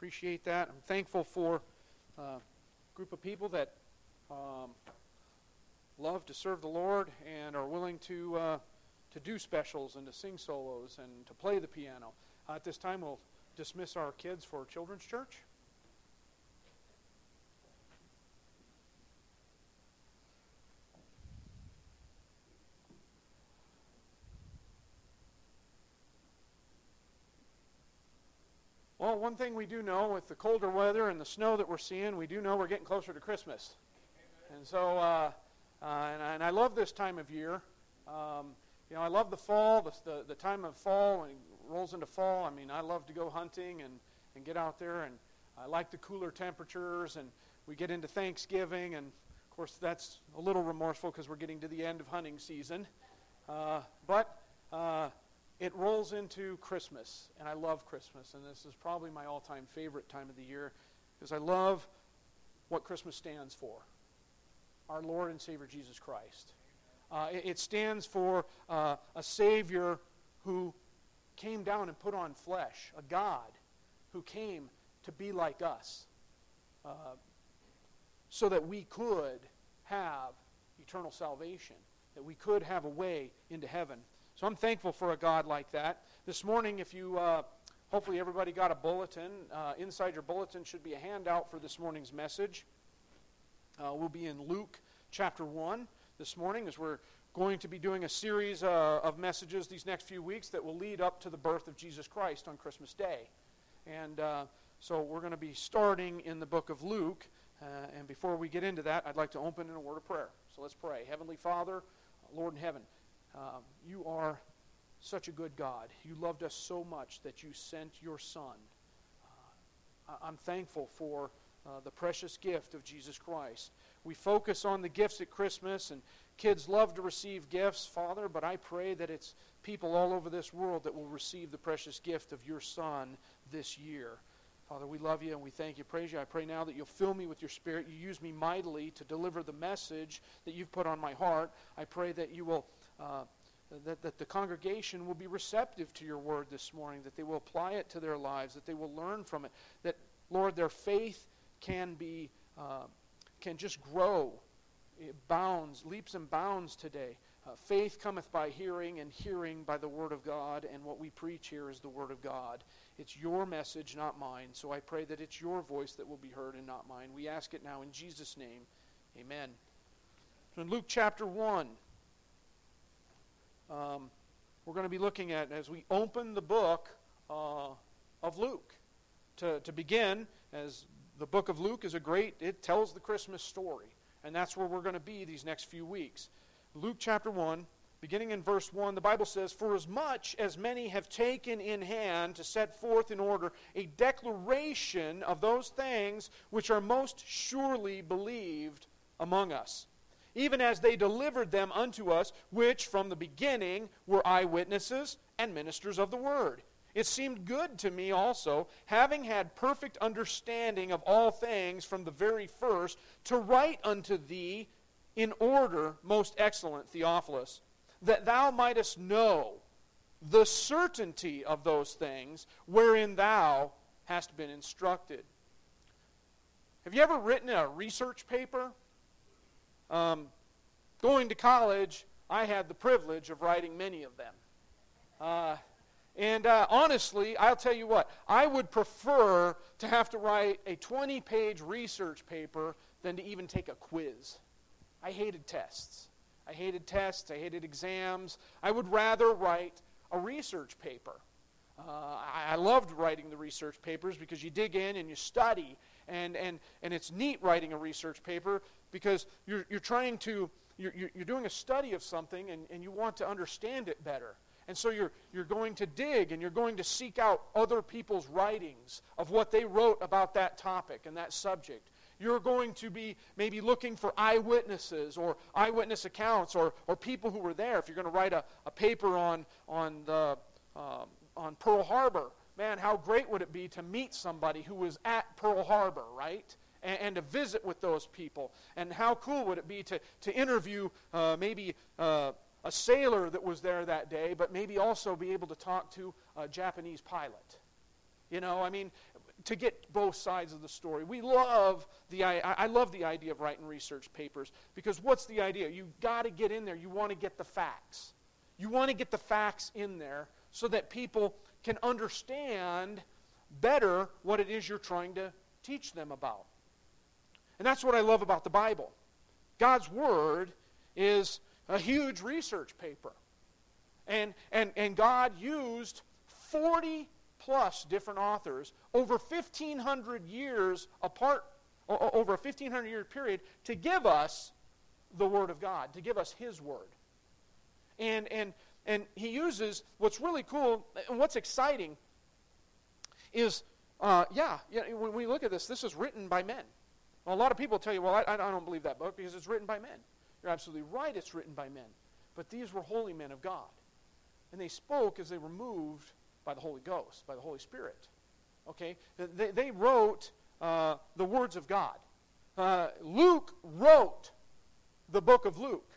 appreciate that. I'm thankful for uh, a group of people that um, love to serve the Lord and are willing to uh, to do specials and to sing solos and to play the piano. Uh, at this time, we'll dismiss our kids for children's church. One thing we do know with the colder weather and the snow that we're seeing, we do know we're getting closer to Christmas. And so, uh, uh, and, I, and, I, love this time of year. Um, you know, I love the fall, the, the, the, time of fall, when it rolls into fall. I mean, I love to go hunting and, and get out there, and I like the cooler temperatures, and we get into Thanksgiving, and of course, that's a little remorseful because we're getting to the end of hunting season. Uh, but uh, it rolls into Christmas, and I love Christmas, and this is probably my all time favorite time of the year because I love what Christmas stands for our Lord and Savior Jesus Christ. Uh, it, it, stands for uh, a Savior who came down and put on flesh, a God who came to be like us, uh, so that we could have eternal salvation, that we could have a way into heaven. So I'm thankful for a God like that. This morning, if you, uh, hopefully, everybody got a bulletin. Uh, inside your bulletin should be a handout for this morning's message. Uh, we'll be in Luke chapter 1 this morning as we're going to be doing a series uh, of messages these next few weeks that will lead up to the birth of Jesus Christ on Christmas Day. And uh, so we're going to be starting in the book of Luke. Uh, and before we get into that, I'd like to open in a word of prayer. So let's pray. Heavenly Father, Lord in heaven, um, you are such a good God. You loved us so much that you sent your Son. Uh, I'm thankful for uh, the precious gift of Jesus Christ. We focus on the gifts at Christmas, and kids love to receive gifts, Father, but I pray that it's people all over this world that will receive the precious gift of your Son this year. Father, we love you and we thank you, praise you. I pray now that you'll fill me with your Spirit. You use me mightily to deliver the message that you've put on my heart. I pray that you will uh, that, that the congregation will be receptive to your word this morning, that they will apply it to their lives, that they will learn from it, that, Lord, their faith can be, uh, can just grow. It bounds, leaps and bounds today. Uh, faith cometh by hearing, and hearing by the Word of God, and what we preach here is the Word of God. It's your message, not mine. So I pray that it's your voice that will be heard and not mine. We ask it now in Jesus' name. Amen. In Luke chapter 1, um, we're going to be looking at as we open the book uh, of Luke. To, to begin, as the book of Luke is a great, it tells the Christmas story. And that's where we're going to be these next few weeks. Luke chapter 1, beginning in verse 1, the Bible says, For as much as many have taken in hand to set forth in order a declaration of those things which are most surely believed among us even as they delivered them unto us, which from the beginning were eyewitnesses and ministers of the word. It seemed good to me also, having had perfect understanding of all things from the very first, to write unto thee in order, most excellent Theophilus, that thou mightest know the certainty of those things wherein thou hast been instructed. Have you ever written a research paper? Um, going to college, I had the privilege of writing many of them. Uh, and uh, honestly, I'll tell you what, I would prefer to have to write a 20 page research paper than to even take a quiz. I hated tests. I hated tests. I hated exams. I would rather write a research paper. Uh, I, I loved writing the research papers because you dig in and you study, and, and, and it's neat writing a research paper because you're, you're trying to, you're, you're doing a study of something and, and you want to understand it better. And so you're, you're going to dig and you're going to seek out other people's writings of what they wrote about that topic and that subject. You're going to be maybe looking for eyewitnesses or eyewitness accounts or, or people who were there. If you're going to write a, a paper on, on, the, um, on Pearl Harbor, man, how great would it be to meet somebody who was at Pearl Harbor, right? And, and to visit with those people. And how cool would it be to, to interview uh, maybe uh, a sailor that was there that day, but maybe also be able to talk to a Japanese pilot. You know, I mean, to get both sides of the story. We love the I, I love the idea of writing research papers because what's the idea? You've got to get in there. You want to get the facts. You want to get the facts in there so that people can understand better what it is you're trying to teach them about. And that's what I love about the Bible. God's Word is a huge research paper. And, and, and God used 40 plus different authors over 1,500 years apart, over a 1,500 year period, to give us the Word of God, to give us His Word. And, and, and He uses what's really cool and what's exciting is, uh, yeah, when we look at this, this is written by men. Well, a lot of people tell you, well, I, I don't believe that book because it's written by men. You're absolutely right, it's written by men. But these were holy men of God. And they spoke as they were moved by the Holy Ghost, by the Holy Spirit. Okay? They, they wrote uh, the words of God. Uh, Luke wrote the book of Luke,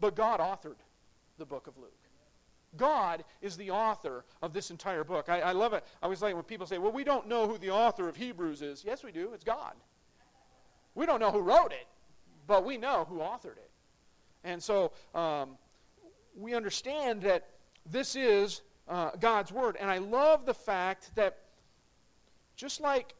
but God authored the book of Luke. God is the author of this entire book. I, I love it. I always like when people say, well, we don't know who the author of Hebrews is. Yes, we do. It's God. We don't know who wrote it, but we know who authored it. And so um, we understand that this is uh, God's Word. And I love the fact that just like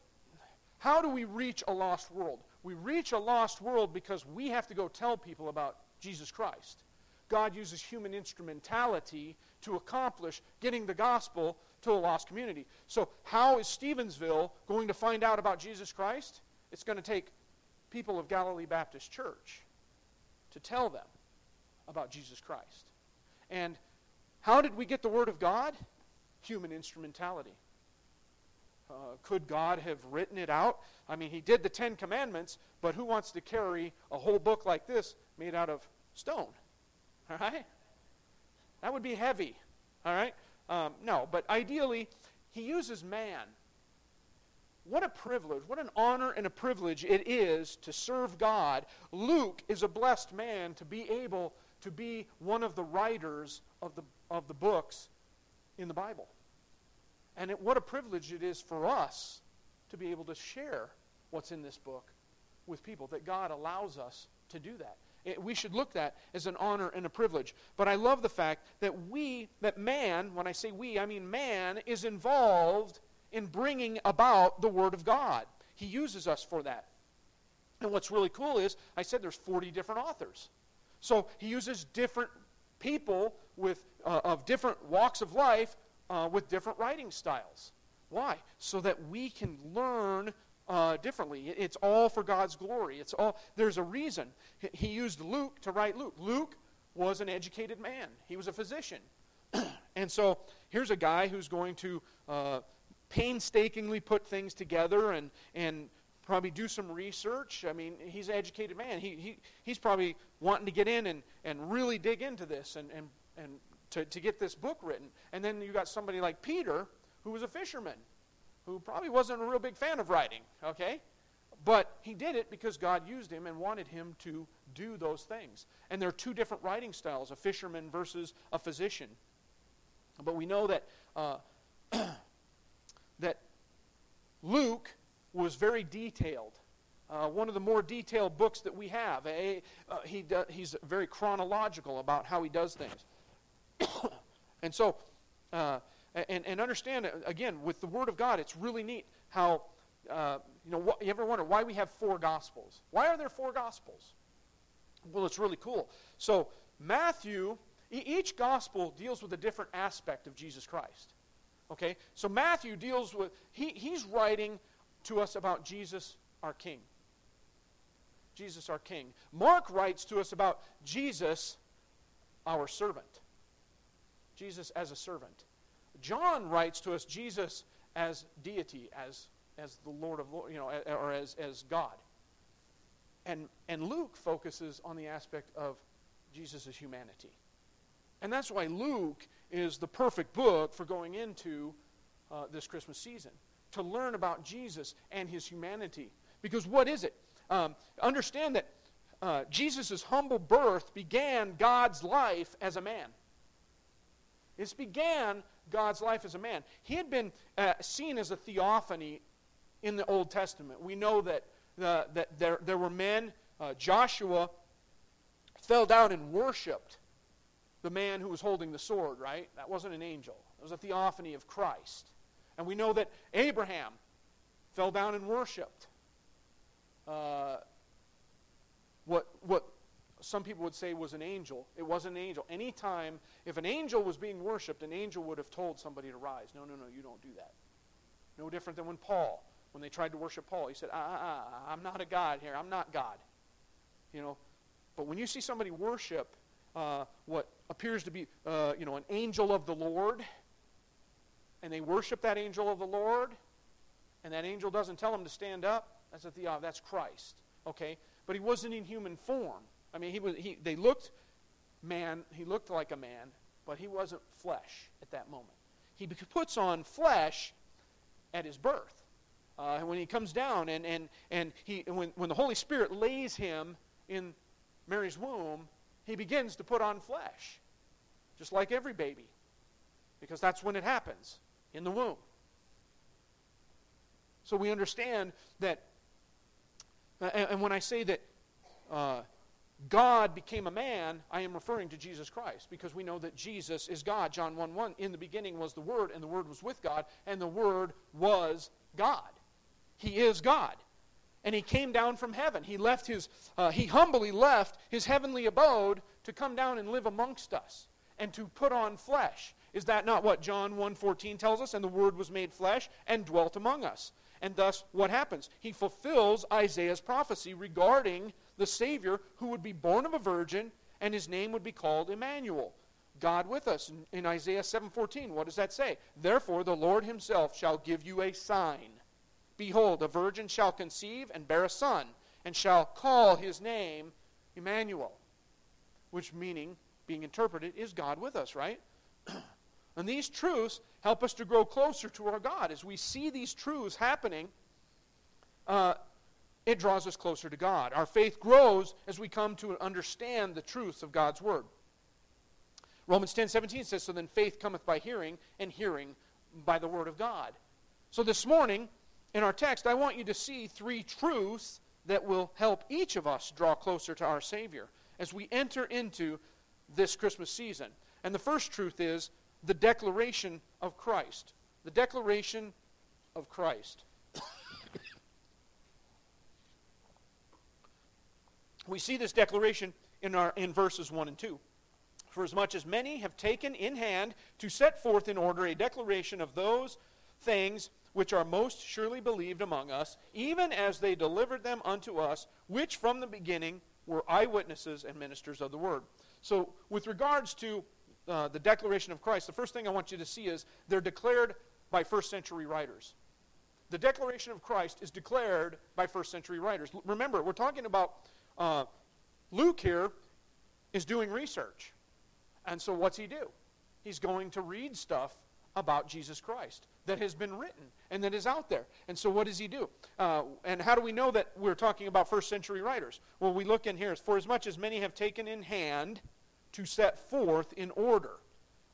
how do we reach a lost world? We reach a lost world because we have to go tell people about Jesus Christ. God uses human instrumentality to accomplish getting the gospel to a lost community. So, how is Stevensville going to find out about Jesus Christ? It's going to take people of Galilee Baptist Church to tell them about Jesus Christ. And how did we get the Word of God? Human instrumentality. Uh, could God have written it out? I mean, He did the Ten Commandments, but who wants to carry a whole book like this made out of stone? All right? That would be heavy. All right? Um, no, but ideally, He uses man. What a privilege, what an honor and a privilege it is to serve God. Luke is a blessed man to be able to be one of the writers of the, of the books in the Bible. And it, what a privilege it is for us to be able to share what's in this book with people, that God allows us to do that. It, we should look at as an honor and a privilege. But I love the fact that we, that man, when I say we, I mean man, is involved in bringing about the Word of God. He uses us for that. And what's really cool is, I said there's 40 different authors. So he uses different people with, uh, of different walks of life uh, with different writing styles. Why? So that we can learn uh, differently. It's all for God's glory. It's all. There's a reason. He used Luke to write Luke. Luke was an educated man. He was a physician, and so here's a guy who's going to uh, painstakingly put things together and and probably do some research. I mean, he's an educated man. He, he, he's probably wanting to get in and, and really dig into this and, and, and to, to get this book written. And then you got somebody like Peter, who was a fisherman, who probably wasn't a real big fan of writing, okay? But he did it because God used him and wanted him to do those things. And there are two different writing styles a fisherman versus a physician. But we know that, uh, that Luke was very detailed. Uh, one of the more detailed books that we have. A, uh, he do, he's very chronological about how he does things. and so, uh, and, and understand, again, with the Word of God, it's really neat how, uh, you know, what, you ever wonder why we have four Gospels? Why are there four Gospels? Well, it's really cool. So, Matthew, each Gospel deals with a different aspect of Jesus Christ. Okay? So, Matthew deals with, he, he's writing to us about Jesus, our King. Jesus, our King. Mark writes to us about Jesus, our servant. Jesus as a servant. John writes to us Jesus as deity, as, as the Lord of you know, or as, as God. And, and Luke focuses on the aspect of Jesus' humanity. And that's why Luke is the perfect book for going into uh, this Christmas season to learn about Jesus and his humanity. Because what is it? Um, understand that uh, Jesus' humble birth began God's life as a man. This began God's life as a man. He had been uh, seen as a theophany in the Old Testament. We know that, uh, that there, there were men, uh, Joshua fell down and worshiped the man who was holding the sword, right? That wasn't an angel, it was a theophany of Christ. And we know that Abraham fell down and worshiped uh, what, what some people would say was an angel. It wasn't an angel. Anytime, if an angel was being worshiped, an angel would have told somebody to rise. No, no, no, you don't do that. No different than when Paul, when they tried to worship Paul, he said, ah, ah, ah, I'm not a God here. I'm not God. You know, but when you see somebody worship uh, what appears to be, uh, you know, an angel of the Lord, and they worship that angel of the Lord, and that angel doesn't tell them to stand up, that's a theophany. That's Christ. Okay, but he wasn't in human form. I mean, he was. He, they looked man. He looked like a man, but he wasn't flesh at that moment. He puts on flesh at his birth. Uh, when he comes down and, and, and he, when, when the Holy Spirit lays him in Mary's womb, he begins to put on flesh, just like every baby, because that's when it happens in the womb. So we understand that, and, and when I say that uh, God became a man, I am referring to Jesus Christ because we know that Jesus is God. John 1 1. In the beginning was the Word, and the Word was with God, and the Word was God. He is God. And he came down from heaven. He left his, uh, he humbly left his heavenly abode to come down and live amongst us and to put on flesh. Is that not what John 1:14 tells us? And the word was made flesh and dwelt among us. And thus what happens? He fulfills Isaiah's prophecy regarding the Savior who would be born of a virgin, and his name would be called Emmanuel. God with us. In, in Isaiah 7:14, what does that say? Therefore the Lord himself shall give you a sign. Behold, a virgin shall conceive and bear a son, and shall call his name Emmanuel, which meaning, being interpreted, is God with us, right? and these truths help us to grow closer to our God. As we see these truths happening, uh, it draws us closer to God. Our faith grows as we come to understand the truths of God's Word. Romans 10 17 says, So then faith cometh by hearing, and hearing by the Word of God. So this morning, in our text, I want you to see three truths that will help each of us draw closer to our Savior as we enter into this Christmas season. And the first truth is the declaration of Christ. The declaration of Christ. We see this declaration in, our, in verses 1 and 2. For as much as many have taken in hand to set forth in order a declaration of those things which are most surely believed among us, even as they delivered them unto us, which from the beginning were eyewitnesses and ministers of the word. So, with regards to uh, the declaration of Christ, the first thing I want you to see is they're declared by first century writers. The declaration of Christ is declared by first century writers. Remember, we're talking about uh, Luke here is doing research. And so what's he do? He's going to read stuff about Jesus Christ that has been written and that is out there. And so what does he do? Uh, and how do we know that we're talking about first century writers? Well, we look in here. For as much as many have taken in hand to set forth in order.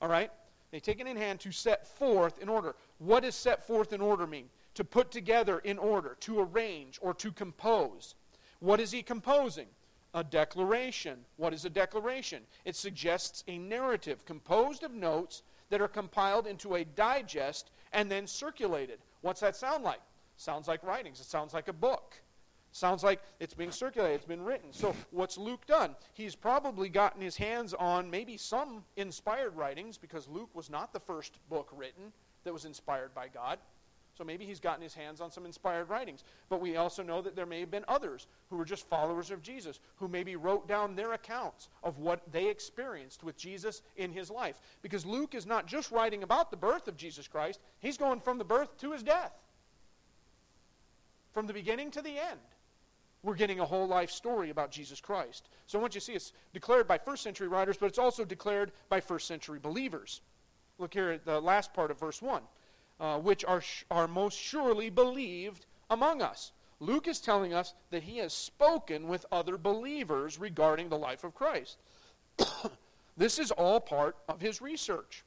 All right? They take it in hand to set forth in order. What does set forth in order mean? To put together in order, to arrange, or to compose. What is he composing? A declaration. What is a declaration? It suggests a narrative composed of notes that are compiled into a digest and then circulated. What's that sound like? Sounds like writings. It sounds like a book. Sounds like it's being circulated, it's been written. So, what's Luke done? He's probably gotten his hands on maybe some inspired writings because Luke was not the first book written that was inspired by God. So maybe he's gotten his hands on some inspired writings. But we also know that there may have been others who were just followers of Jesus, who maybe wrote down their accounts of what they experienced with Jesus in his life. Because Luke is not just writing about the birth of Jesus Christ, he's going from the birth to his death. From the beginning to the end. We're getting a whole life story about Jesus Christ. So once you see it's declared by first century writers, but it's also declared by first century believers. Look here at the last part of verse 1 uh, which are, sh- are most surely believed among us. Luke is telling us that he has spoken with other believers regarding the life of Christ. this is all part of his research.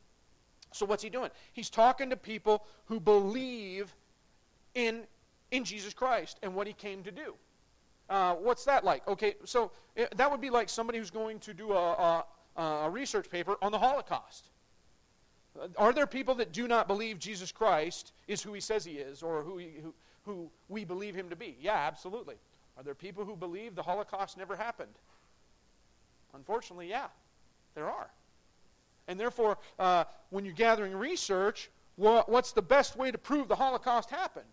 So what's he doing? He's talking to people who believe in, in Jesus Christ and what he came to do. Uh, what's that like? Okay, so uh, that would be like somebody who's going to do a, a, a research paper on the Holocaust. Are there people that do not believe Jesus Christ is who he says he is or who, he, who, who we believe him to be? Yeah, absolutely. Are there people who believe the Holocaust never happened? Unfortunately, yeah, there are. And therefore, uh, when you're gathering research, what, what's the best way to prove the Holocaust happened?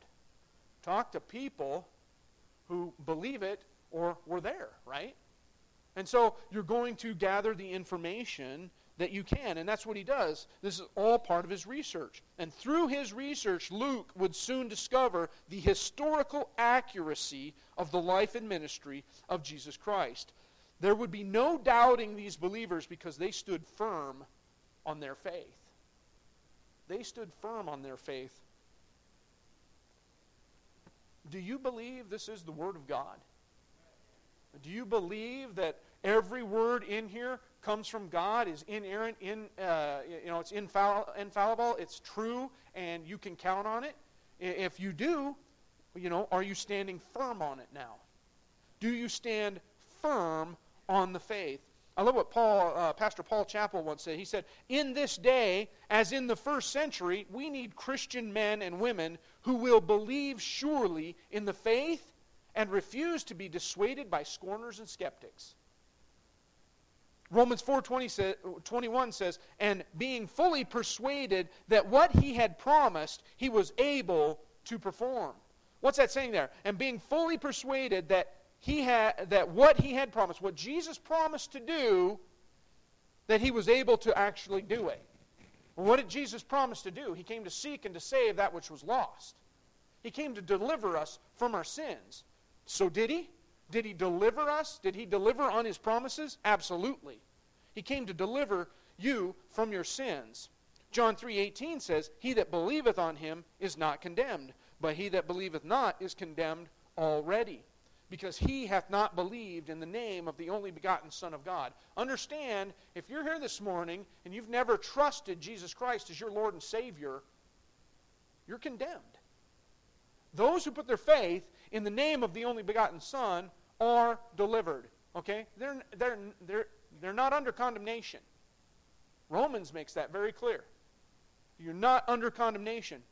Talk to people who believe it or were there, right? And so you're going to gather the information that you can, and that's what he does. This is all part of his research. And through his research, Luke would soon discover the historical accuracy of the life and ministry of Jesus Christ. There would be no doubting these believers because they stood firm on their faith. They stood firm on their faith. Do you believe this is the Word of God? Do you believe that every word in here comes from God, is inerrant, in, uh, you know, it's infall- infallible, it's true, and you can count on it? If you do, you know, are you standing firm on it now? Do you stand firm on the faith? I love what Paul, uh, Pastor Paul Chappell once said. He said, In this day, as in the first century, we need Christian men and women who will believe surely in the faith and refuse to be dissuaded by scorners and skeptics. Romans 4:21 says, "And being fully persuaded that what he had promised, he was able to perform." What's that saying there? And being fully persuaded that he had that what he had promised, what Jesus promised to do, that he was able to actually do it. Well, what did Jesus promise to do? He came to seek and to save that which was lost. He came to deliver us from our sins. So did he? Did he deliver us? Did he deliver on his promises? Absolutely. He came to deliver you from your sins. John 3:18 says, "He that believeth on him is not condemned, but he that believeth not is condemned already." because he hath not believed in the name of the only begotten Son of God. Understand, if you're here this morning and you've never trusted Jesus Christ as your Lord and Savior, you're condemned. Those who put their faith in the name of the only begotten Son are delivered. Okay? They're, they're, they're, they're not under condemnation. Romans makes that very clear. You're not under condemnation.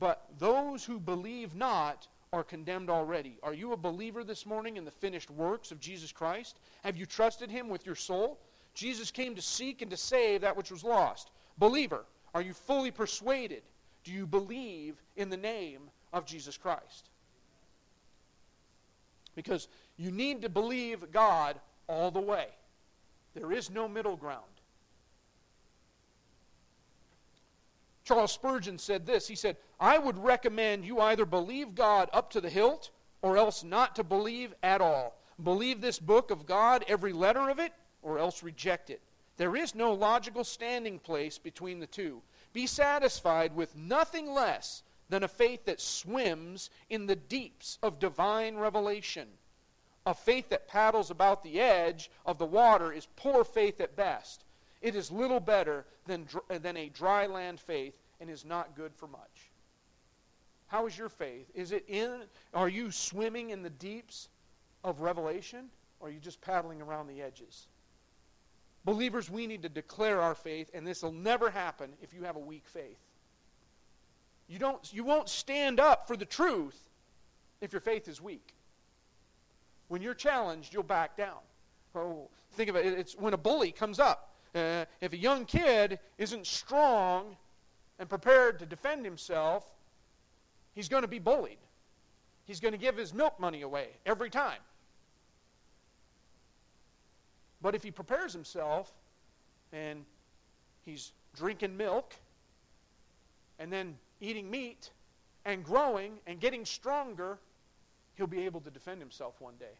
But those who believe not are condemned already. Are you a believer this morning in the finished works of Jesus Christ? Have you trusted him with your soul? Jesus came to seek and to save that which was lost. Believer, are you fully persuaded? Do you believe in the name of Jesus Christ? Because you need to believe God all the way. There is no middle ground. Charles Spurgeon said this. He said, I would recommend you either believe God up to the hilt or else not to believe at all. Believe this book of God, every letter of it, or else reject it. There is no logical standing place between the two. Be satisfied with nothing less than a faith that swims in the deeps of divine revelation. A faith that paddles about the edge of the water is poor faith at best. It is little better than, than a dry land faith and is not good for much. How is your faith? Is it in, are you swimming in the deeps of revelation or are you just paddling around the edges? Believers, we need to declare our faith, and this will never happen if you have a weak faith. You, don't, you won't stand up for the truth if your faith is weak. When you're challenged, you'll back down. Oh, think of it. It's when a bully comes up uh, if a young kid isn't strong and prepared to defend himself, he's going to be bullied. He's going to give his milk money away every time. But if he prepares himself and he's drinking milk and then eating meat and growing and getting stronger, he'll be able to defend himself one day.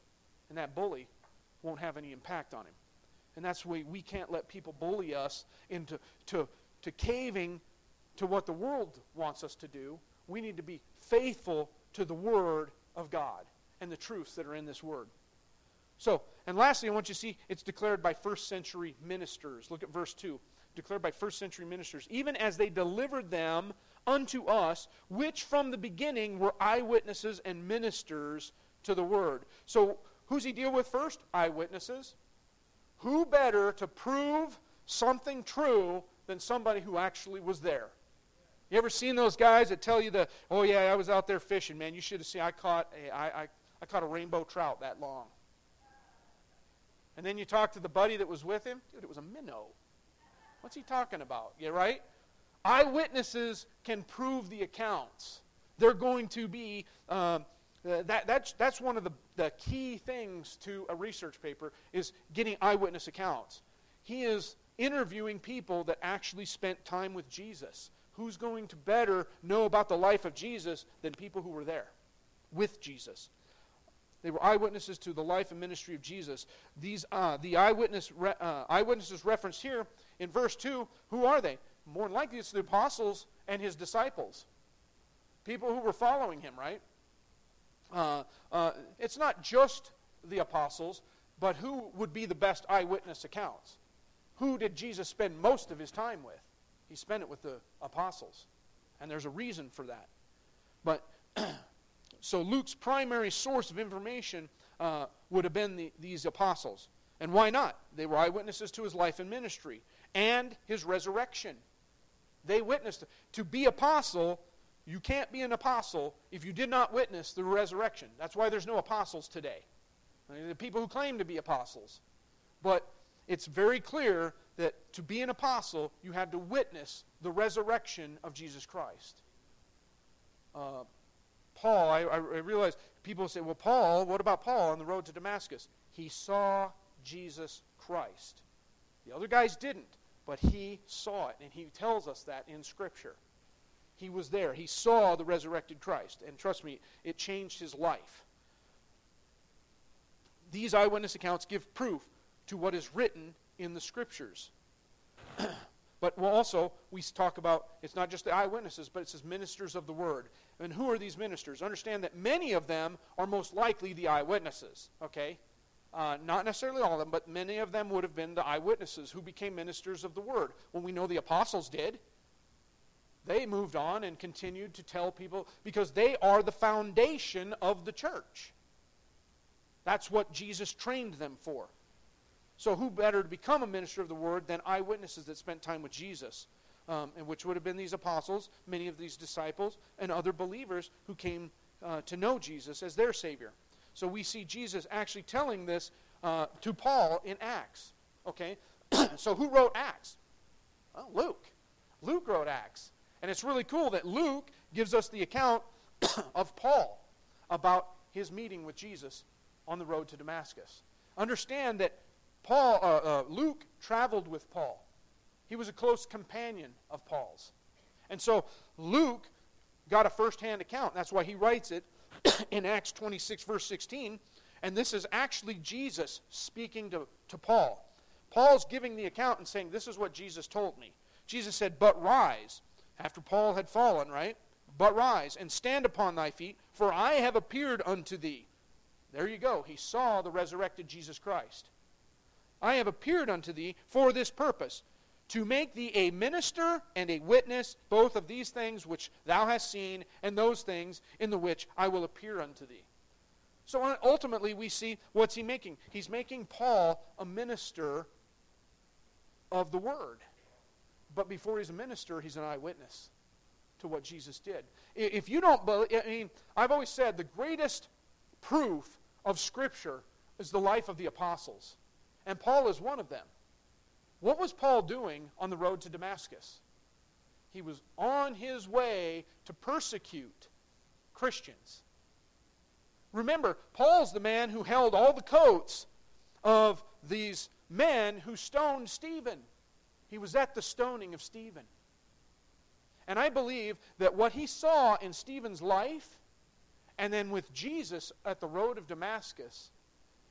And that bully won't have any impact on him. And that's why we can't let people bully us into to, to caving to what the world wants us to do. We need to be faithful to the Word of God and the truths that are in this Word. So, and lastly, I want you to see it's declared by first century ministers. Look at verse 2. declared by first century ministers, even as they delivered them unto us, which from the beginning were eyewitnesses and ministers to the word. So, who's he deal with first? Eyewitnesses. Who better to prove something true than somebody who actually was there? You ever seen those guys that tell you the, oh yeah, I was out there fishing, man. You should have seen. I caught a, I, I, I caught a rainbow trout that long. And then you talk to the buddy that was with him. Dude, it was a minnow. What's he talking about? Yeah, right? Eyewitnesses can prove the accounts. They're going to be, um, uh, that, that's, that's one of the, the key things to a research paper is getting eyewitness accounts. He is interviewing people that actually spent time with Jesus. Who's going to better know about the life of Jesus than people who were there with Jesus? They were eyewitnesses to the life and ministry of Jesus. These, uh, the eyewitness re- uh, eyewitnesses referenced here in verse 2, who are they? More than likely, it's the apostles and his disciples. People who were following him, right? Uh, uh, it's not just the apostles, but who would be the best eyewitness accounts? Who did Jesus spend most of his time with? He spent it with the apostles. And there's a reason for that. But So Luke's primary source of information uh, would have been the, these apostles. And why not? They were eyewitnesses to his life and ministry and his resurrection. They witnessed. To be apostle, you can't be an apostle if you did not witness the resurrection. That's why there's no apostles today. I mean, the people who claim to be apostles. But it's very clear that to be an apostle, you had to witness the resurrection of Jesus Christ. Uh, Paul, I, I realize people say, well, Paul, what about Paul on the road to Damascus? He saw Jesus Christ. The other guys didn't, but he saw it, and he tells us that in Scripture. He was there. He saw the resurrected Christ, and trust me, it changed his life. These eyewitness accounts give proof to what is written in the Scriptures. But also, we talk about it's not just the eyewitnesses, but it says ministers of the word. And who are these ministers? Understand that many of them are most likely the eyewitnesses, okay? Uh, not necessarily all of them, but many of them would have been the eyewitnesses who became ministers of the word. When we know the apostles did, they moved on and continued to tell people because they are the foundation of the church. That's what Jesus trained them for. So, who better to become a minister of the word than eyewitnesses that spent time with Jesus? Um, and which would have been these apostles, many of these disciples, and other believers who came uh, to know Jesus as their Savior. So we see Jesus actually telling this uh, to Paul in Acts. Okay? so who wrote Acts? Well, Luke. Luke wrote Acts. And it's really cool that Luke gives us the account of Paul about his meeting with Jesus on the road to Damascus. Understand that Paul, uh, uh, Luke traveled with Paul. He was a close companion of Paul's. And so Luke got a first-hand account. That's why he writes it in Acts 26, verse 16. And this is actually Jesus speaking to, to Paul. Paul's giving the account and saying, This is what Jesus told me. Jesus said, But rise, after Paul had fallen, right? But rise and stand upon thy feet, for I have appeared unto thee. There you go. He saw the resurrected Jesus Christ. I have appeared unto thee for this purpose, to make thee a minister and a witness both of these things which thou hast seen and those things in the which I will appear unto thee. So ultimately, we see what's he making? He's making Paul a minister of the word. But before he's a minister, he's an eyewitness to what Jesus did. If you don't believe, I mean, I've always said the greatest proof of Scripture is the life of the apostles. And Paul is one of them. What was Paul doing on the road to Damascus? He was on his way to persecute Christians. Remember, Paul's the man who held all the coats of these men who stoned Stephen. He was at the stoning of Stephen. And I believe that what he saw in Stephen's life and then with Jesus at the road of Damascus,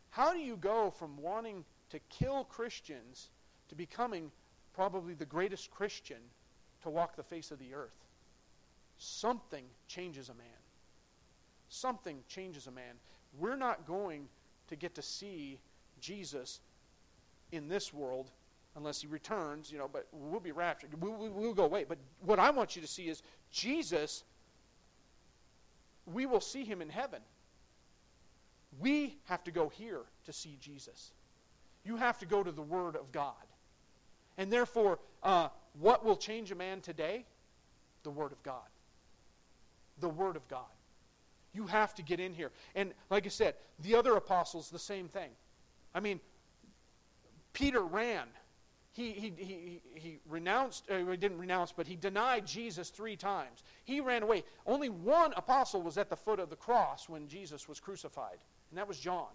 how do you go from wanting to kill Christians to becoming probably the greatest Christian to walk the face of the earth. Something changes a man. Something changes a man. We're not going to get to see Jesus in this world unless he returns, you know, but we'll be raptured. We, we, we'll go away. But what I want you to see is Jesus, we will see him in heaven. We have to go here to see Jesus. You have to go to the Word of God. And therefore, uh, what will change a man today? The Word of God. The Word of God. You have to get in here. And like I said, the other apostles, the same thing. I mean, Peter ran. He, he, he, he renounced, uh, he didn't renounce, but he denied Jesus three times. He ran away. Only one apostle was at the foot of the cross when Jesus was crucified, and that was John.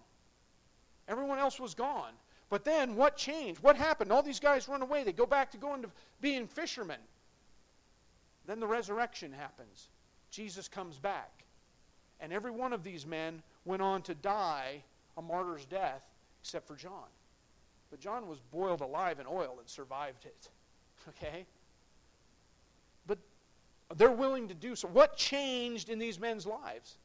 Everyone else was gone. But then what changed? What happened? All these guys run away. They go back to going to being fishermen. Then the resurrection happens. Jesus comes back. And every one of these men went on to die a martyr's death, except for John. But John was boiled alive in oil and survived it. Okay? But they're willing to do so. What changed in these men's lives?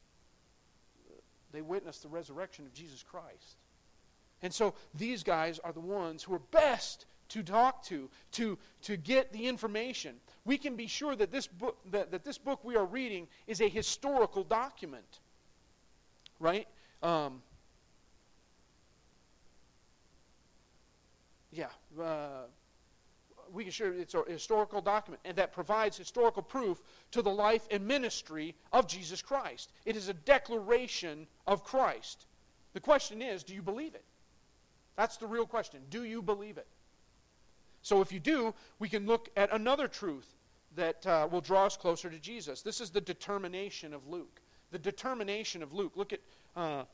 They witnessed the resurrection of Jesus Christ. And so these guys are the ones who are best to talk to, to, to get the information. We can be sure that this book that, that this book we are reading is a historical document. Right? Um, yeah. Uh, we can sure it's a historical document and that provides historical proof to the life and ministry of Jesus Christ. It is a declaration of Christ. The question is, do you believe it? That's the real question. Do you believe it? So if you do, we can look at another truth that uh, will draw us closer to Jesus. This is the determination of Luke. The determination of Luke. Look at uh,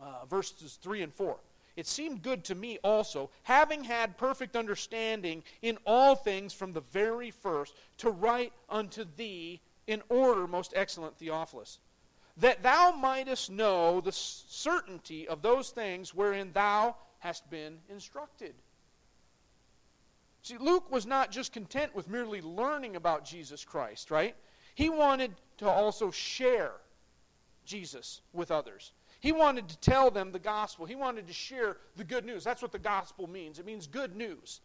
uh, verses 3 and 4. It seemed good to me also, having had perfect understanding in all things from the very first, to write unto thee in order, most excellent Theophilus, that thou mightest know the certainty of those things wherein thou hast been instructed. See, Luke was not just content with merely learning about Jesus Christ, right? He wanted to also share Jesus with others. He wanted to tell them the gospel. He wanted to share the good news. That's what the gospel means. It means good news.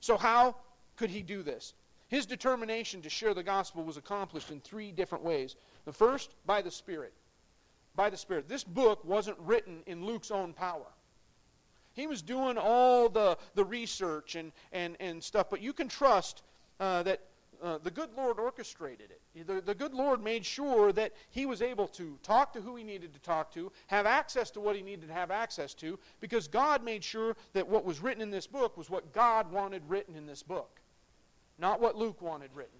So, how could he do this? His determination to share the gospel was accomplished in three different ways. The first, by the Spirit. By the Spirit. This book wasn't written in Luke's own power. He was doing all the, the research and, and, and stuff, but you can trust uh, that uh, the good Lord orchestrated it. The, the good Lord made sure that he was able to talk to who he needed to talk to, have access to what he needed to have access to, because God made sure that what was written in this book was what God wanted written in this book, not what Luke wanted written.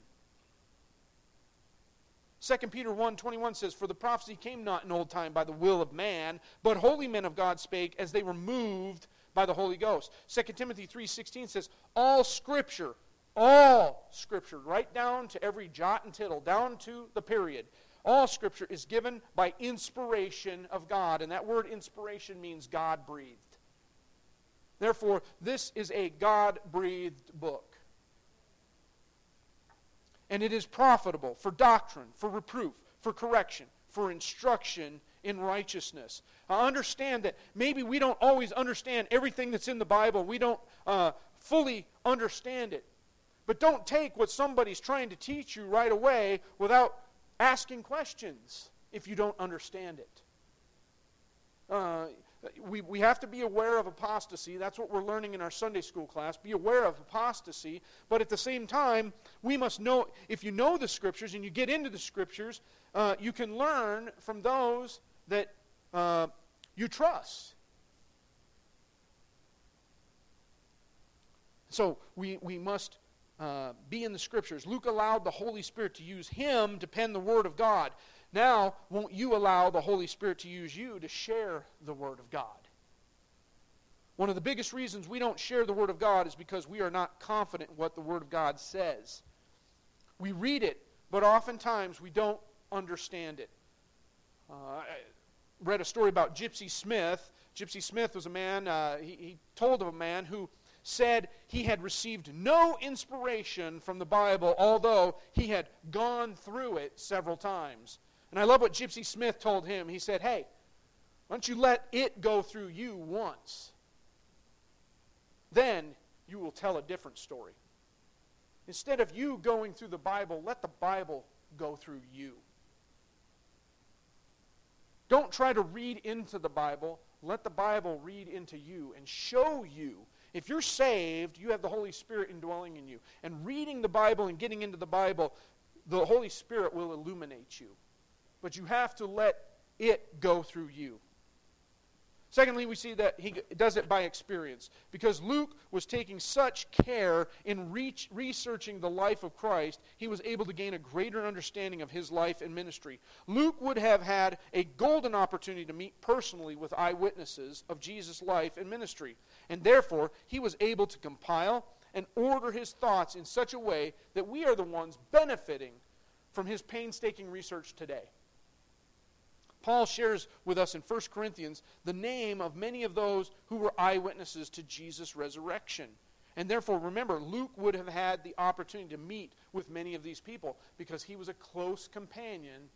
2 Peter 1:21 says, "For the prophecy came not in old time by the will of man, but holy men of God spake as they were moved by the Holy Ghost." 2 Timothy 3:16 says, "All scripture all Scripture, right down to every jot and tittle, down to the period. All Scripture is given by inspiration of God. And that word inspiration means God breathed. Therefore, this is a God breathed book. And it is profitable for doctrine, for reproof, for correction, for instruction in righteousness. I understand that maybe we don't always understand everything that's in the Bible. We don't uh, fully understand it. But don't take what somebody's trying to teach you right away without asking questions if you don't understand it. Uh, we, we have to be aware of apostasy. That's what we're learning in our Sunday school class. Be aware of apostasy. But at the same time, we must know if you know the Scriptures and you get into the Scriptures, uh, you can learn from those that uh, you trust. So we, we must uh, be in the scriptures. Luke allowed the Holy Spirit to use him to pen the Word of God. Now, won't you allow the Holy Spirit to use you to share the Word of God? One of the biggest reasons we don't share the Word of God is because we are not confident in what the Word of God says. We read it, but oftentimes we don't understand it. Uh, I read a story about Gypsy Smith. Gypsy Smith was a man, uh, he, he told of a man who said he had received no inspiration from the Bible, although he had gone through it several times. And I love what Gypsy Smith told him. He said, Hey, why don't you let it go through you once? then you will tell a different story. Instead of you going through the Bible, let the Bible go through you. Don't try to read into the Bible. Let the Bible read into you and show you. If you're saved, you have the Holy Spirit indwelling in you. And reading the Bible and getting into the Bible, the Holy Spirit will illuminate you. But you have to let it go through you. Secondly, we see that he does it by experience because Luke was taking such care in reach, researching the life of Christ, he was able to gain a greater understanding of his life and ministry. Luke would have had a golden opportunity to meet personally with eyewitnesses of Jesus' life and ministry, and therefore he was able to compile and order his thoughts in such a way that we are the ones benefiting from his painstaking research today. Paul shares with us in 1 Corinthians the name of many of those who were eyewitnesses to Jesus' resurrection. And therefore, remember, Luke would have had the opportunity to meet with many of these people because he was a close companion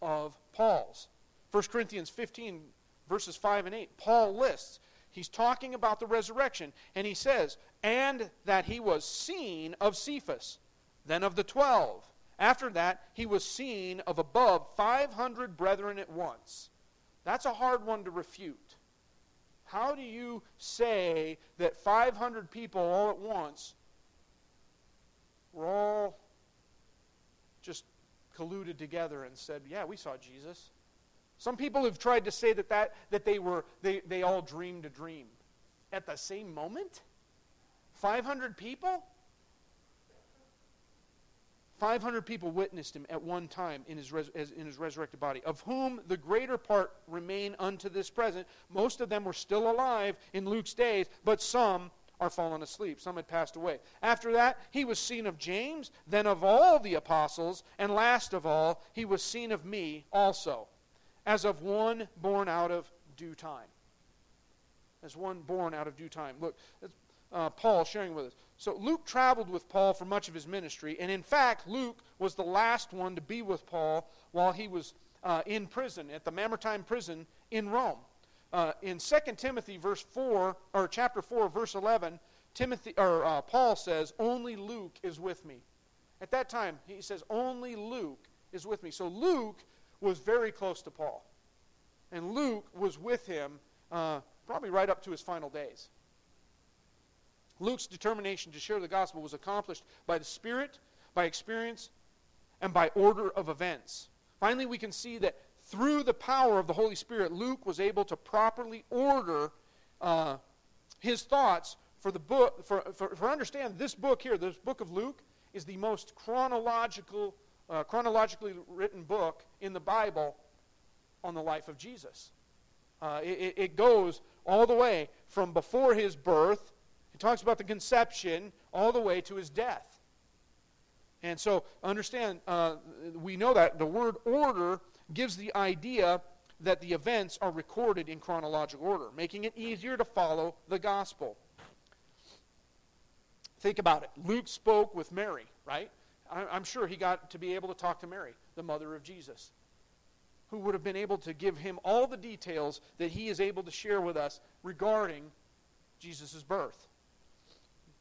of Paul's. 1 Corinthians 15, verses 5 and 8, Paul lists, he's talking about the resurrection, and he says, and that he was seen of Cephas, then of the twelve. After that, he was seen of above 500 brethren at once. That's a hard one to refute. How do you say that 500 people all at once were all just colluded together and said, Yeah, we saw Jesus? Some people have tried to say that, that, that they, were, they, they all dreamed a dream. At the same moment? 500 people? 500 people witnessed him at one time in his, res- in his resurrected body, of whom the greater part remain unto this present. Most of them were still alive in Luke's days, but some are fallen asleep. Some had passed away. After that, he was seen of James, then of all the apostles, and last of all, he was seen of me also, as of one born out of due time. As one born out of due time. Look, uh, Paul sharing with us. So Luke traveled with Paul for much of his ministry, and in fact, Luke was the last one to be with Paul while he was uh, in prison at the Mamertine prison in Rome. Uh, in 2 Timothy verse 4 or chapter 4 verse 11, Timothy or uh, Paul says, "Only Luke is with me." At that time, he says, "Only Luke is with me." So Luke was very close to Paul, and Luke was with him uh, probably right up to his final days. Luke's determination to share the gospel was accomplished by the Spirit, by experience, and by order of events. Finally, we can see that through the power of the Holy Spirit, Luke was able to properly order uh, his thoughts for the book. For, for, for understand, this book here, this book of Luke, is the most chronological, uh, chronologically written book in the Bible on the life of Jesus. Uh, it, it goes all the way from before his birth talks about the conception all the way to his death. And so, understand, uh, we know that the word order gives the idea that the events are recorded in chronological order, making it easier to follow the gospel. Think about it. Luke spoke with Mary, right? I'm sure he got to be able to talk to Mary, the mother of Jesus, who would have been able to give him all the details that he is able to share with us regarding Jesus' birth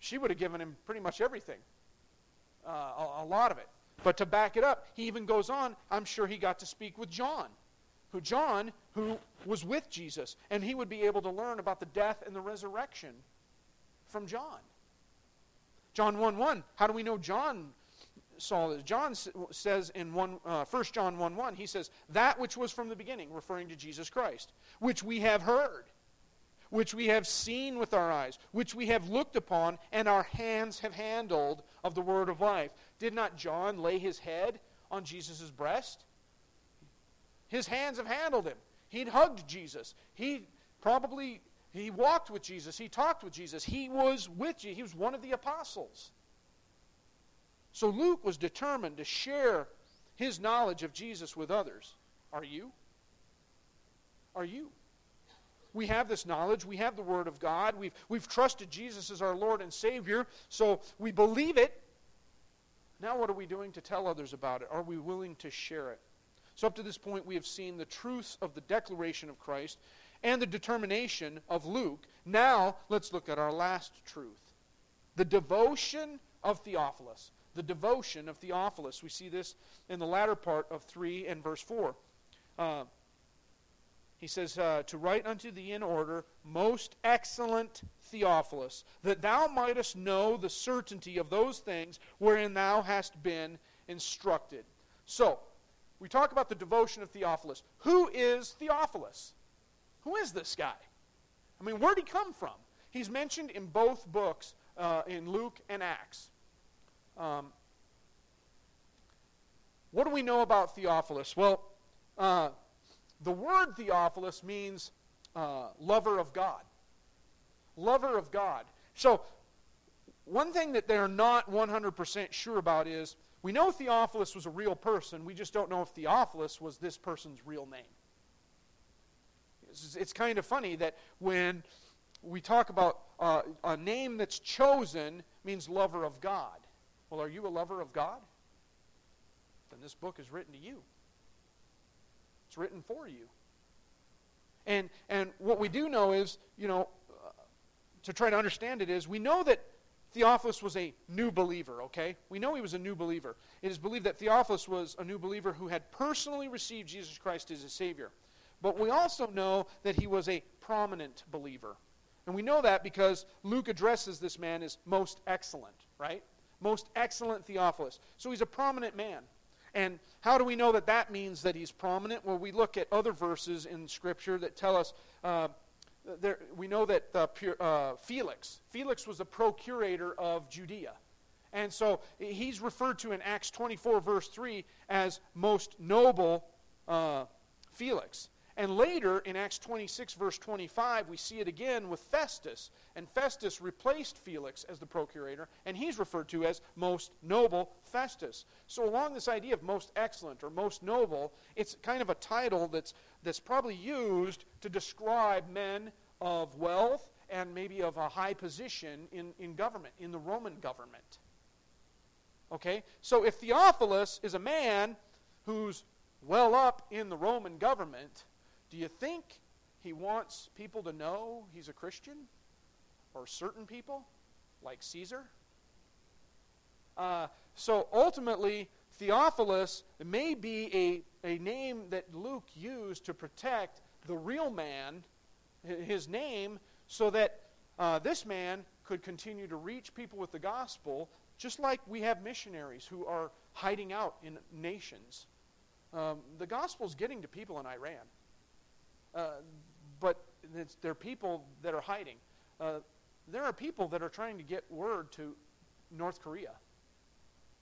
she would have given him pretty much everything, uh, a, a lot of it. But to back it up, he even goes on, I'm sure he got to speak with John, who John, who was with Jesus, and he would be able to learn about the death and the resurrection from John. John 1 1, how do we know John saw this? John says in 1, uh, 1 John 1 1, he says, That which was from the beginning, referring to Jesus Christ, which we have heard which we have seen with our eyes, which we have looked upon, and our hands have handled of the word of life. Did not John lay his head on Jesus' breast? His hands have handled him. He'd hugged Jesus. He probably he walked with Jesus. He talked with Jesus. He was with you. He was one of the apostles. So Luke was determined to share his knowledge of Jesus with others. Are you? Are you? We have this knowledge. We have the Word of God. We've, we've trusted Jesus as our Lord and Savior, so we believe it. Now, what are we doing to tell others about it? Are we willing to share it? So, up to this point, we have seen the truths of the declaration of Christ and the determination of Luke, now let's look at our last truth the devotion of Theophilus. The devotion of Theophilus. We see this in the latter part of 3 and verse 4. Uh, he says, uh, To write unto thee in order, most excellent Theophilus, that thou mightest know the certainty of those things wherein thou hast been instructed. So, we talk about the devotion of Theophilus. Who is Theophilus? Who is this guy? I mean, where'd he come from? He's mentioned in both books, uh, in Luke and Acts. Um, what do we know about Theophilus? Well, uh, the word Theophilus means uh, lover of God. Lover of God. So, one thing that they're not 100% sure about is we know Theophilus was a real person, we just don't know if Theophilus was this person's real name. It's, it's kind of funny that when we talk about uh, a name that's chosen means lover of God. Well, are you a lover of God? Then this book is written to you. It's written for you. And and what we do know is, you know, uh, to try to understand it is, we know that Theophilus was a new believer, okay? We know he was a new believer. It is believed that Theophilus was a new believer who had personally received Jesus Christ as his Savior. But we also know that he was a prominent believer. And we know that because Luke addresses this man as most excellent, right? Most excellent Theophilus. So he's a prominent man. And how do we know that that means that he's prominent? Well, we look at other verses in Scripture that tell us. Uh, there, we know that uh, uh, Felix, Felix was a procurator of Judea. And so he's referred to in Acts 24, verse 3, as most noble uh, Felix. And later in Acts 26, verse 25, we see it again with Festus. And Festus replaced Felix as the procurator, and he's referred to as most noble Festus. So, along this idea of most excellent or most noble, it's kind of a title that's, that's probably used to describe men of wealth and maybe of a high position in, in government, in the Roman government. Okay? So, if Theophilus is a man who's well up in the Roman government, do you think he wants people to know he's a Christian? Or certain people, like Caesar? Uh, so ultimately, Theophilus may be a, a name that Luke used to protect the real man, his name, so that uh, this man could continue to reach people with the gospel, just like we have missionaries who are hiding out in nations. Um, the gospel is getting to people in Iran. Uh, but there are people that are hiding. Uh, there are people that are trying to get word to North Korea.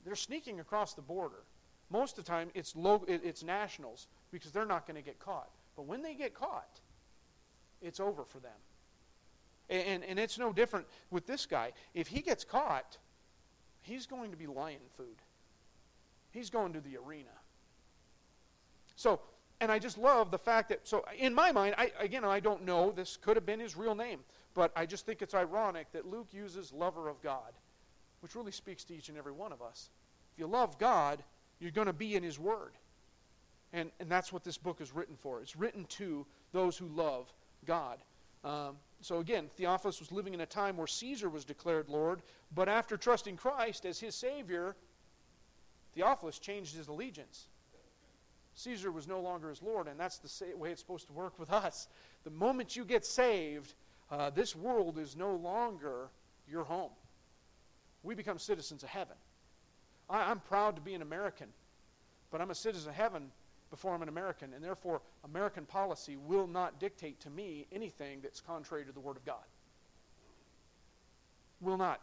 They're sneaking across the border. Most of the time, it's, low, it's nationals because they're not going to get caught. But when they get caught, it's over for them. And, and, and it's no different with this guy. If he gets caught, he's going to be lion food. He's going to the arena. So and I just love the fact that, so in my mind, I, again, I don't know, this could have been his real name, but I just think it's ironic that Luke uses lover of God, which really speaks to each and every one of us. If you love God, you're going to be in his word. And, and that's what this book is written for. It's written to those who love God. Um, so again, Theophilus was living in a time where Caesar was declared Lord, but after trusting Christ as his Savior, Theophilus changed his allegiance. Caesar was no longer his Lord, and that's the way it's supposed to work with us. The moment you get saved, uh, this world is no longer your home. We become citizens of heaven. I, I'm proud to be an American, but I'm a citizen of heaven before I'm an American, and therefore, American policy will not dictate to me anything that's contrary to the Word of God. Will not.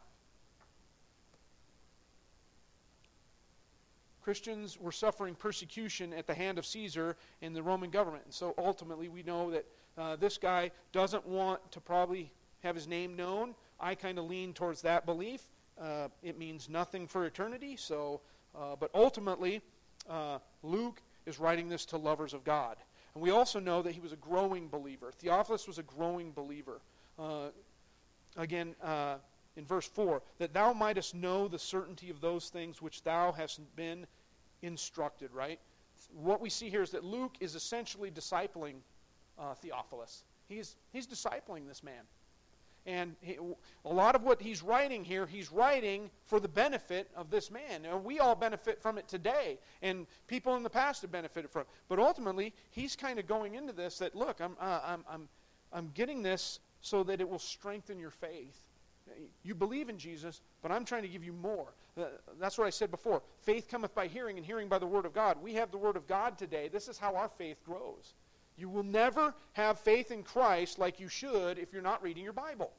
Christians were suffering persecution at the hand of Caesar and the Roman government. And so ultimately, we know that uh, this guy doesn't want to probably have his name known. I kind of lean towards that belief. Uh, it means nothing for eternity. So, uh, but ultimately, uh, Luke is writing this to lovers of God. And we also know that he was a growing believer. Theophilus was a growing believer. Uh, again, uh, in verse 4 that thou mightest know the certainty of those things which thou hast been instructed, right? What we see here is that Luke is essentially discipling uh, Theophilus. he's, he's discipling this man. And he, a lot of what he's writing here, he's writing for the benefit of this man. And we all benefit from it today, and people in the past have benefited from it. But ultimately, he's kind of going into this that, look, I'm, uh, I'm, I'm, I'm getting this so that it will strengthen your faith. You believe in Jesus, but I'm trying to give you more. Uh, that's what I said before. Faith cometh by hearing, and hearing by the Word of God. We have the Word of God today. This is how our faith grows. You will never have faith in Christ like you should if you're not reading your Bible,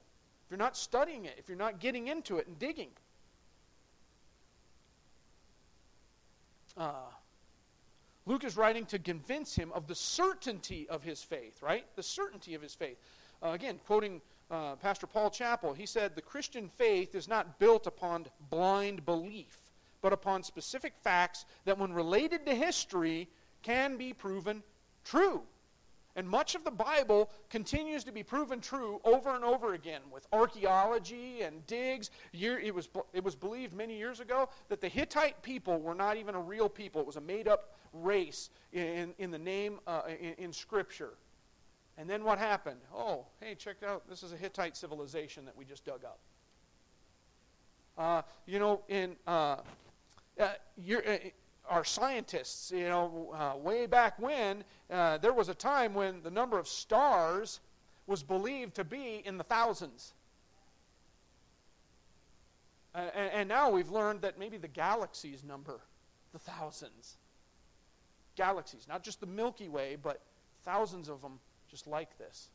if you're not studying it, if you're not getting into it and digging. Uh, Luke is writing to convince him of the certainty of his faith, right? The certainty of his faith. Uh, again, quoting uh, Pastor Paul Chappell, he said, The Christian faith is not built upon blind belief, but upon specific facts that, when related to history, can be proven true. And much of the Bible continues to be proven true over and over again with archaeology and digs. It was, it was believed many years ago that the Hittite people were not even a real people, it was a made up race in, in the name uh, in, in Scripture. And then what happened? Oh, hey, check out. This is a Hittite civilization that we just dug up. Uh, you know, in uh, uh, our scientists, you know, uh, way back when, uh, there was a time when the number of stars was believed to be in the thousands. Uh, and, and now we've learned that maybe the galaxies number the thousands. Galaxies, not just the Milky Way, but thousands of them just like this.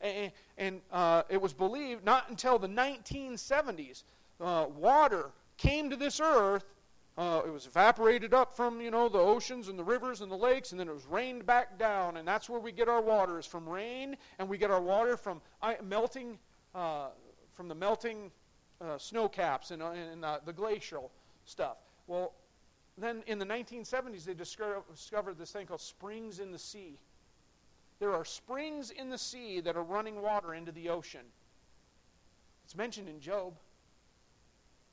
And, and uh, it was believed not until the 1970s, uh, water came to this earth uh, it was evaporated up from, you know, the oceans and the rivers and the lakes, and then it was rained back down. And that's where we get our water, is from rain, and we get our water from melting, uh, from the melting uh, snow caps and, uh, and the glacial stuff. Well, then in the 1970s, they discovered this thing called springs in the sea. There are springs in the sea that are running water into the ocean. It's mentioned in Job.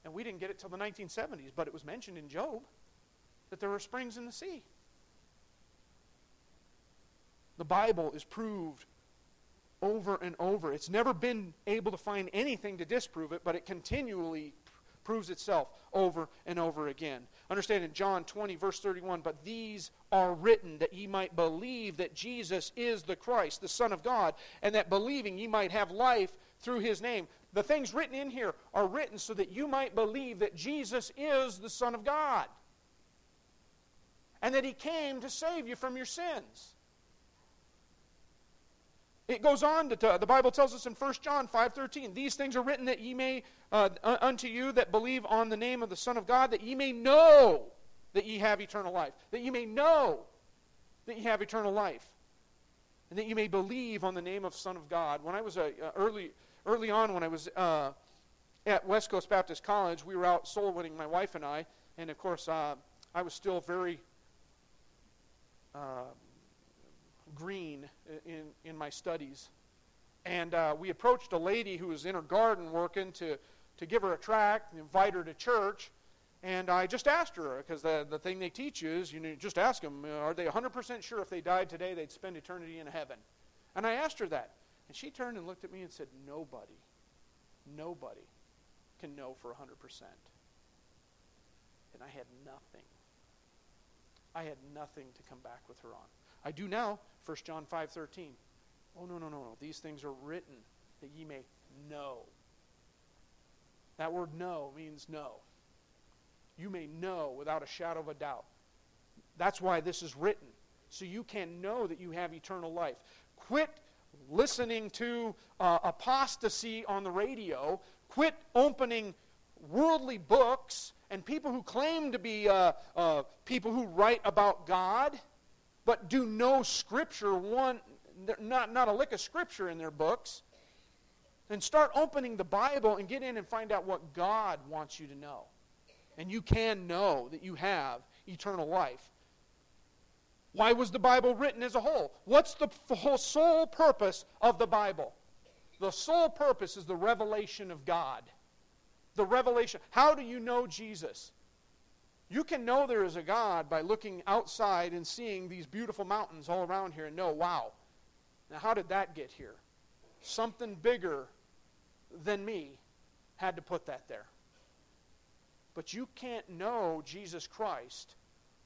And we didn't get it till the 1970s, but it was mentioned in Job that there are springs in the sea. The Bible is proved over and over. It's never been able to find anything to disprove it, but it continually proves itself over and over again. Understand in John 20, verse 31, but these are written that ye might believe that Jesus is the Christ, the Son of God, and that believing ye might have life through his name the things written in here are written so that you might believe that Jesus is the Son of God and that He came to save you from your sins. It goes on to the Bible tells us in 1 John 5:13, these things are written that ye may uh, unto you that believe on the name of the Son of God, that ye may know that ye have eternal life, that ye may know that ye have eternal life, and that ye may believe on the name of Son of God. When I was a, a early early on when I was uh, at West Coast Baptist College, we were out soul winning, my wife and I, and of course, uh, I was still very uh, green in, in my studies. And uh, we approached a lady who was in her garden working to, to give her a tract and invite her to church. And I just asked her, because the, the thing they teach you is you know, just ask them, are they 100% sure if they died today they'd spend eternity in heaven? And I asked her that. And she turned and looked at me and said, Nobody, nobody can know for 100%. And I had nothing. I had nothing to come back with her on. I do now, 1 John 5.13. Oh, no, no, no, no. These things are written that ye may know. That word know means know. You may know without a shadow of a doubt. That's why this is written. So you can know that you have eternal life. Quit listening to uh, apostasy on the radio, quit opening worldly books and people who claim to be uh, uh, people who write about God, but do no scripture, one, not, not a lick of scripture in their books, and start opening the Bible and get in and find out what God wants you to know. And you can know that you have eternal life. Why was the Bible written as a whole? What's the whole sole purpose of the Bible? The sole purpose is the revelation of God. The revelation. How do you know Jesus? You can know there is a God by looking outside and seeing these beautiful mountains all around here and know, wow, Now, how did that get here? Something bigger than me had to put that there. But you can't know Jesus Christ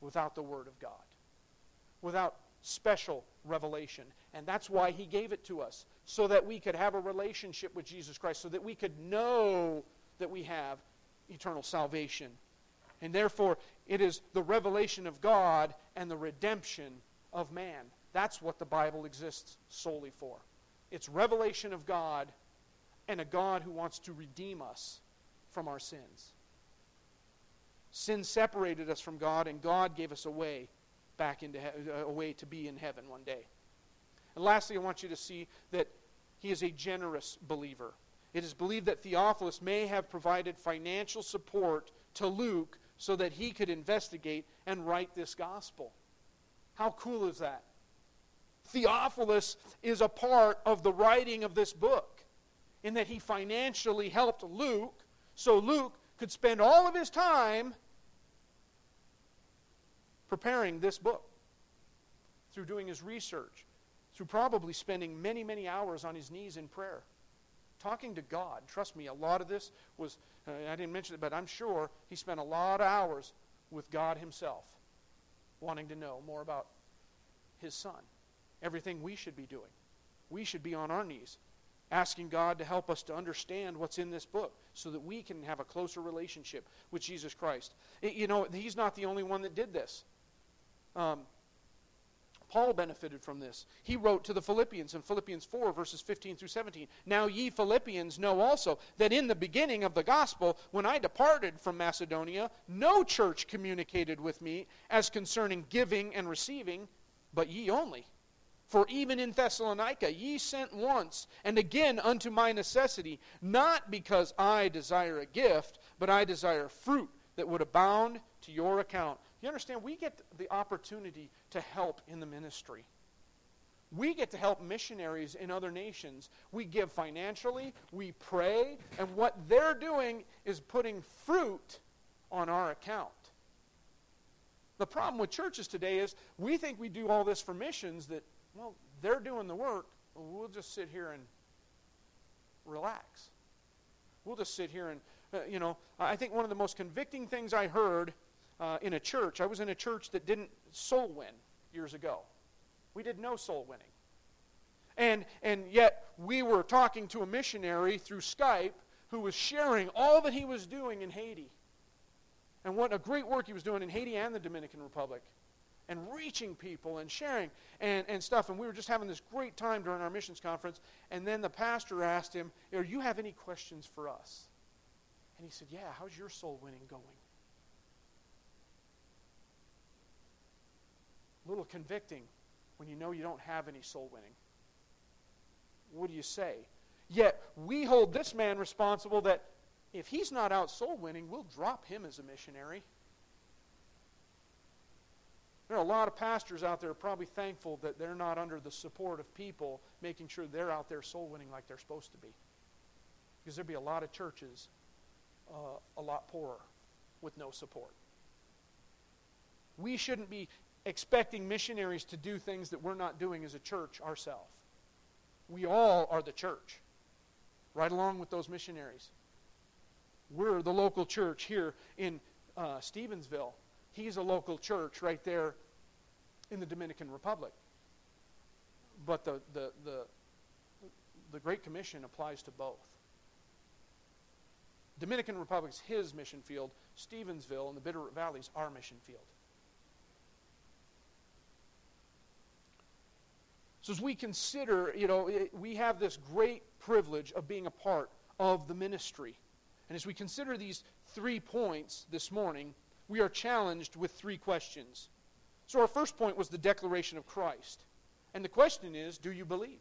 without the Word of God, without special revelation. And that's why He gave it to us, so that we could have a relationship with Jesus Christ, so that we could know that we have eternal salvation. And therefore, it is the revelation of God and the redemption of man. That's what the Bible exists solely for. It's revelation of God and a God who wants to redeem us from our sins. Sin separated us from God, and God gave us a way back into he- uh, a way to be in heaven one day. And lastly, I want you to see that he is a generous believer. It is believed that Theophilus may have provided financial support to Luke so that he could investigate and write this gospel. How cool is that? Theophilus is a part of the writing of this book in that he financially helped Luke so Luke could spend all of his time preparing this book through doing his research, through probably spending many, many hours on his knees in prayer, talking to God. Trust me, a lot of this was, uh, I didn't mention it, but I'm sure he spent a lot of hours with God himself, wanting to know more about his son. Everything we should be doing. We should be on our knees, asking God to help us to understand what's in this book so that we can have a closer relationship with Jesus Christ. It, you know, he's not the only one that did this. Um, Paul benefited from this. He wrote to the Philippians in Philippians 4, verses 15 through 17. Now ye Philippians know also that in the beginning of the gospel, when I departed from Macedonia, no church communicated with me as concerning giving and receiving, but ye only. For even in Thessalonica ye sent once and again unto my necessity, not because I desire a gift, but I desire fruit that would abound to your account. You understand? We get the opportunity to help in the ministry. We get to help missionaries in other nations. We give financially, we pray, and what they're doing is putting fruit on our account. The problem with churches today is we think we do all this for missions that, well, they're doing the work. We'll just sit here and relax. We'll just sit here and, uh, you know, I think one of the most convicting things I heard uh, in a church, I was in a church that didn't soul win years ago. We did no soul winning. And, and yet, we were talking to a missionary through Skype who was sharing all that he was doing in Haiti. And what a great work he was doing in Haiti and the Dominican Republic. And reaching people and sharing and, and stuff. And we were just having this great time during our missions conference. And then the pastor asked him, Do you have any questions for us? And he said, Yeah, how's your soul winning going? A little convicting when you know you don't have any soul winning. What do you say? Yet we hold this man responsible that if he's not out soul winning, we'll drop him as a missionary. There are a lot of pastors out there probably thankful that they're not under the support of people making sure they're out there soul winning like they're supposed to be. Because there'd be a lot of churches uh, a lot poorer with no support. We shouldn't be expecting missionaries to do things that we're not doing as a church ourselves. We all are the church, right along with those missionaries. We're the local church here in uh, Stevensville. He's a local church right there in the Dominican Republic. But the, the, the, the Great Commission applies to both. Dominican Republic's his mission field. Stevensville and the Bitterroot Valley's our mission field. So as we consider, you know, eh, we have this great privilege of being a part of the ministry. And as we consider these three points this morning, we are challenged with three questions. So our first point was the declaration of Christ. And the question is, do you believe?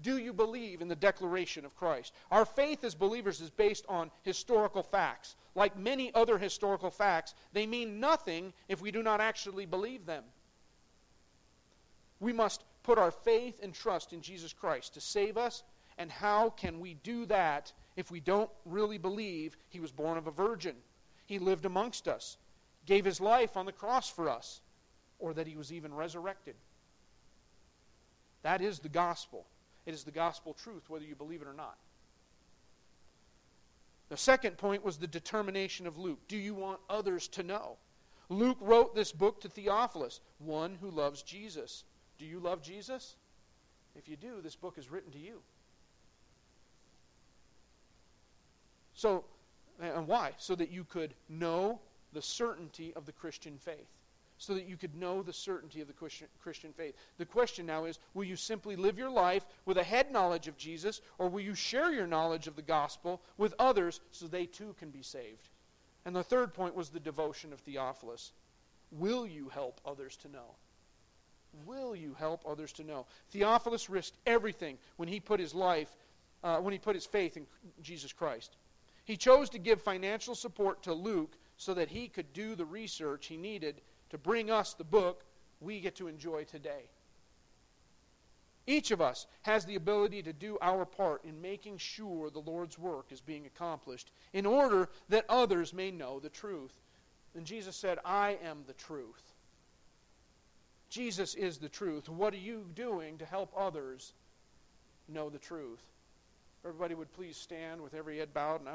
Do you believe in the declaration of Christ? Our faith as believers is based on historical facts. Like many other historical facts, they mean nothing if we do not actually believe them. We must put our faith and trust in Jesus Christ to save us, and how can we do that if we don't really believe he was born of a virgin? He lived amongst us, gave his life on the cross for us, or that he was even resurrected. That is the gospel. It is the gospel truth, whether you believe it or not. The second point was the determination of Luke. Do you want others to know? Luke wrote this book to Theophilus, one who loves Jesus. Do you love Jesus? If you do, this book is written to you. So, and why? So that you could know the certainty of the Christian faith. So that you could know the certainty of the Christian faith. The question now is will you simply live your life with a head knowledge of Jesus, or will you share your knowledge of the gospel with others so they too can be saved? And the third point was the devotion of Theophilus. Will you help others to know? Will you help others to know? Theophilus risked everything when he put his life, uh, when he put his faith in Jesus Christ. He chose to give financial support to Luke so that he could do the research he needed to bring us the book we get to enjoy today. Each of us has the ability to do our part in making sure the Lord's work is being accomplished in order that others may know the truth. And Jesus said, I am the truth. Jesus is the truth. What are you doing to help others know the truth? Everybody would please stand with every head bowed and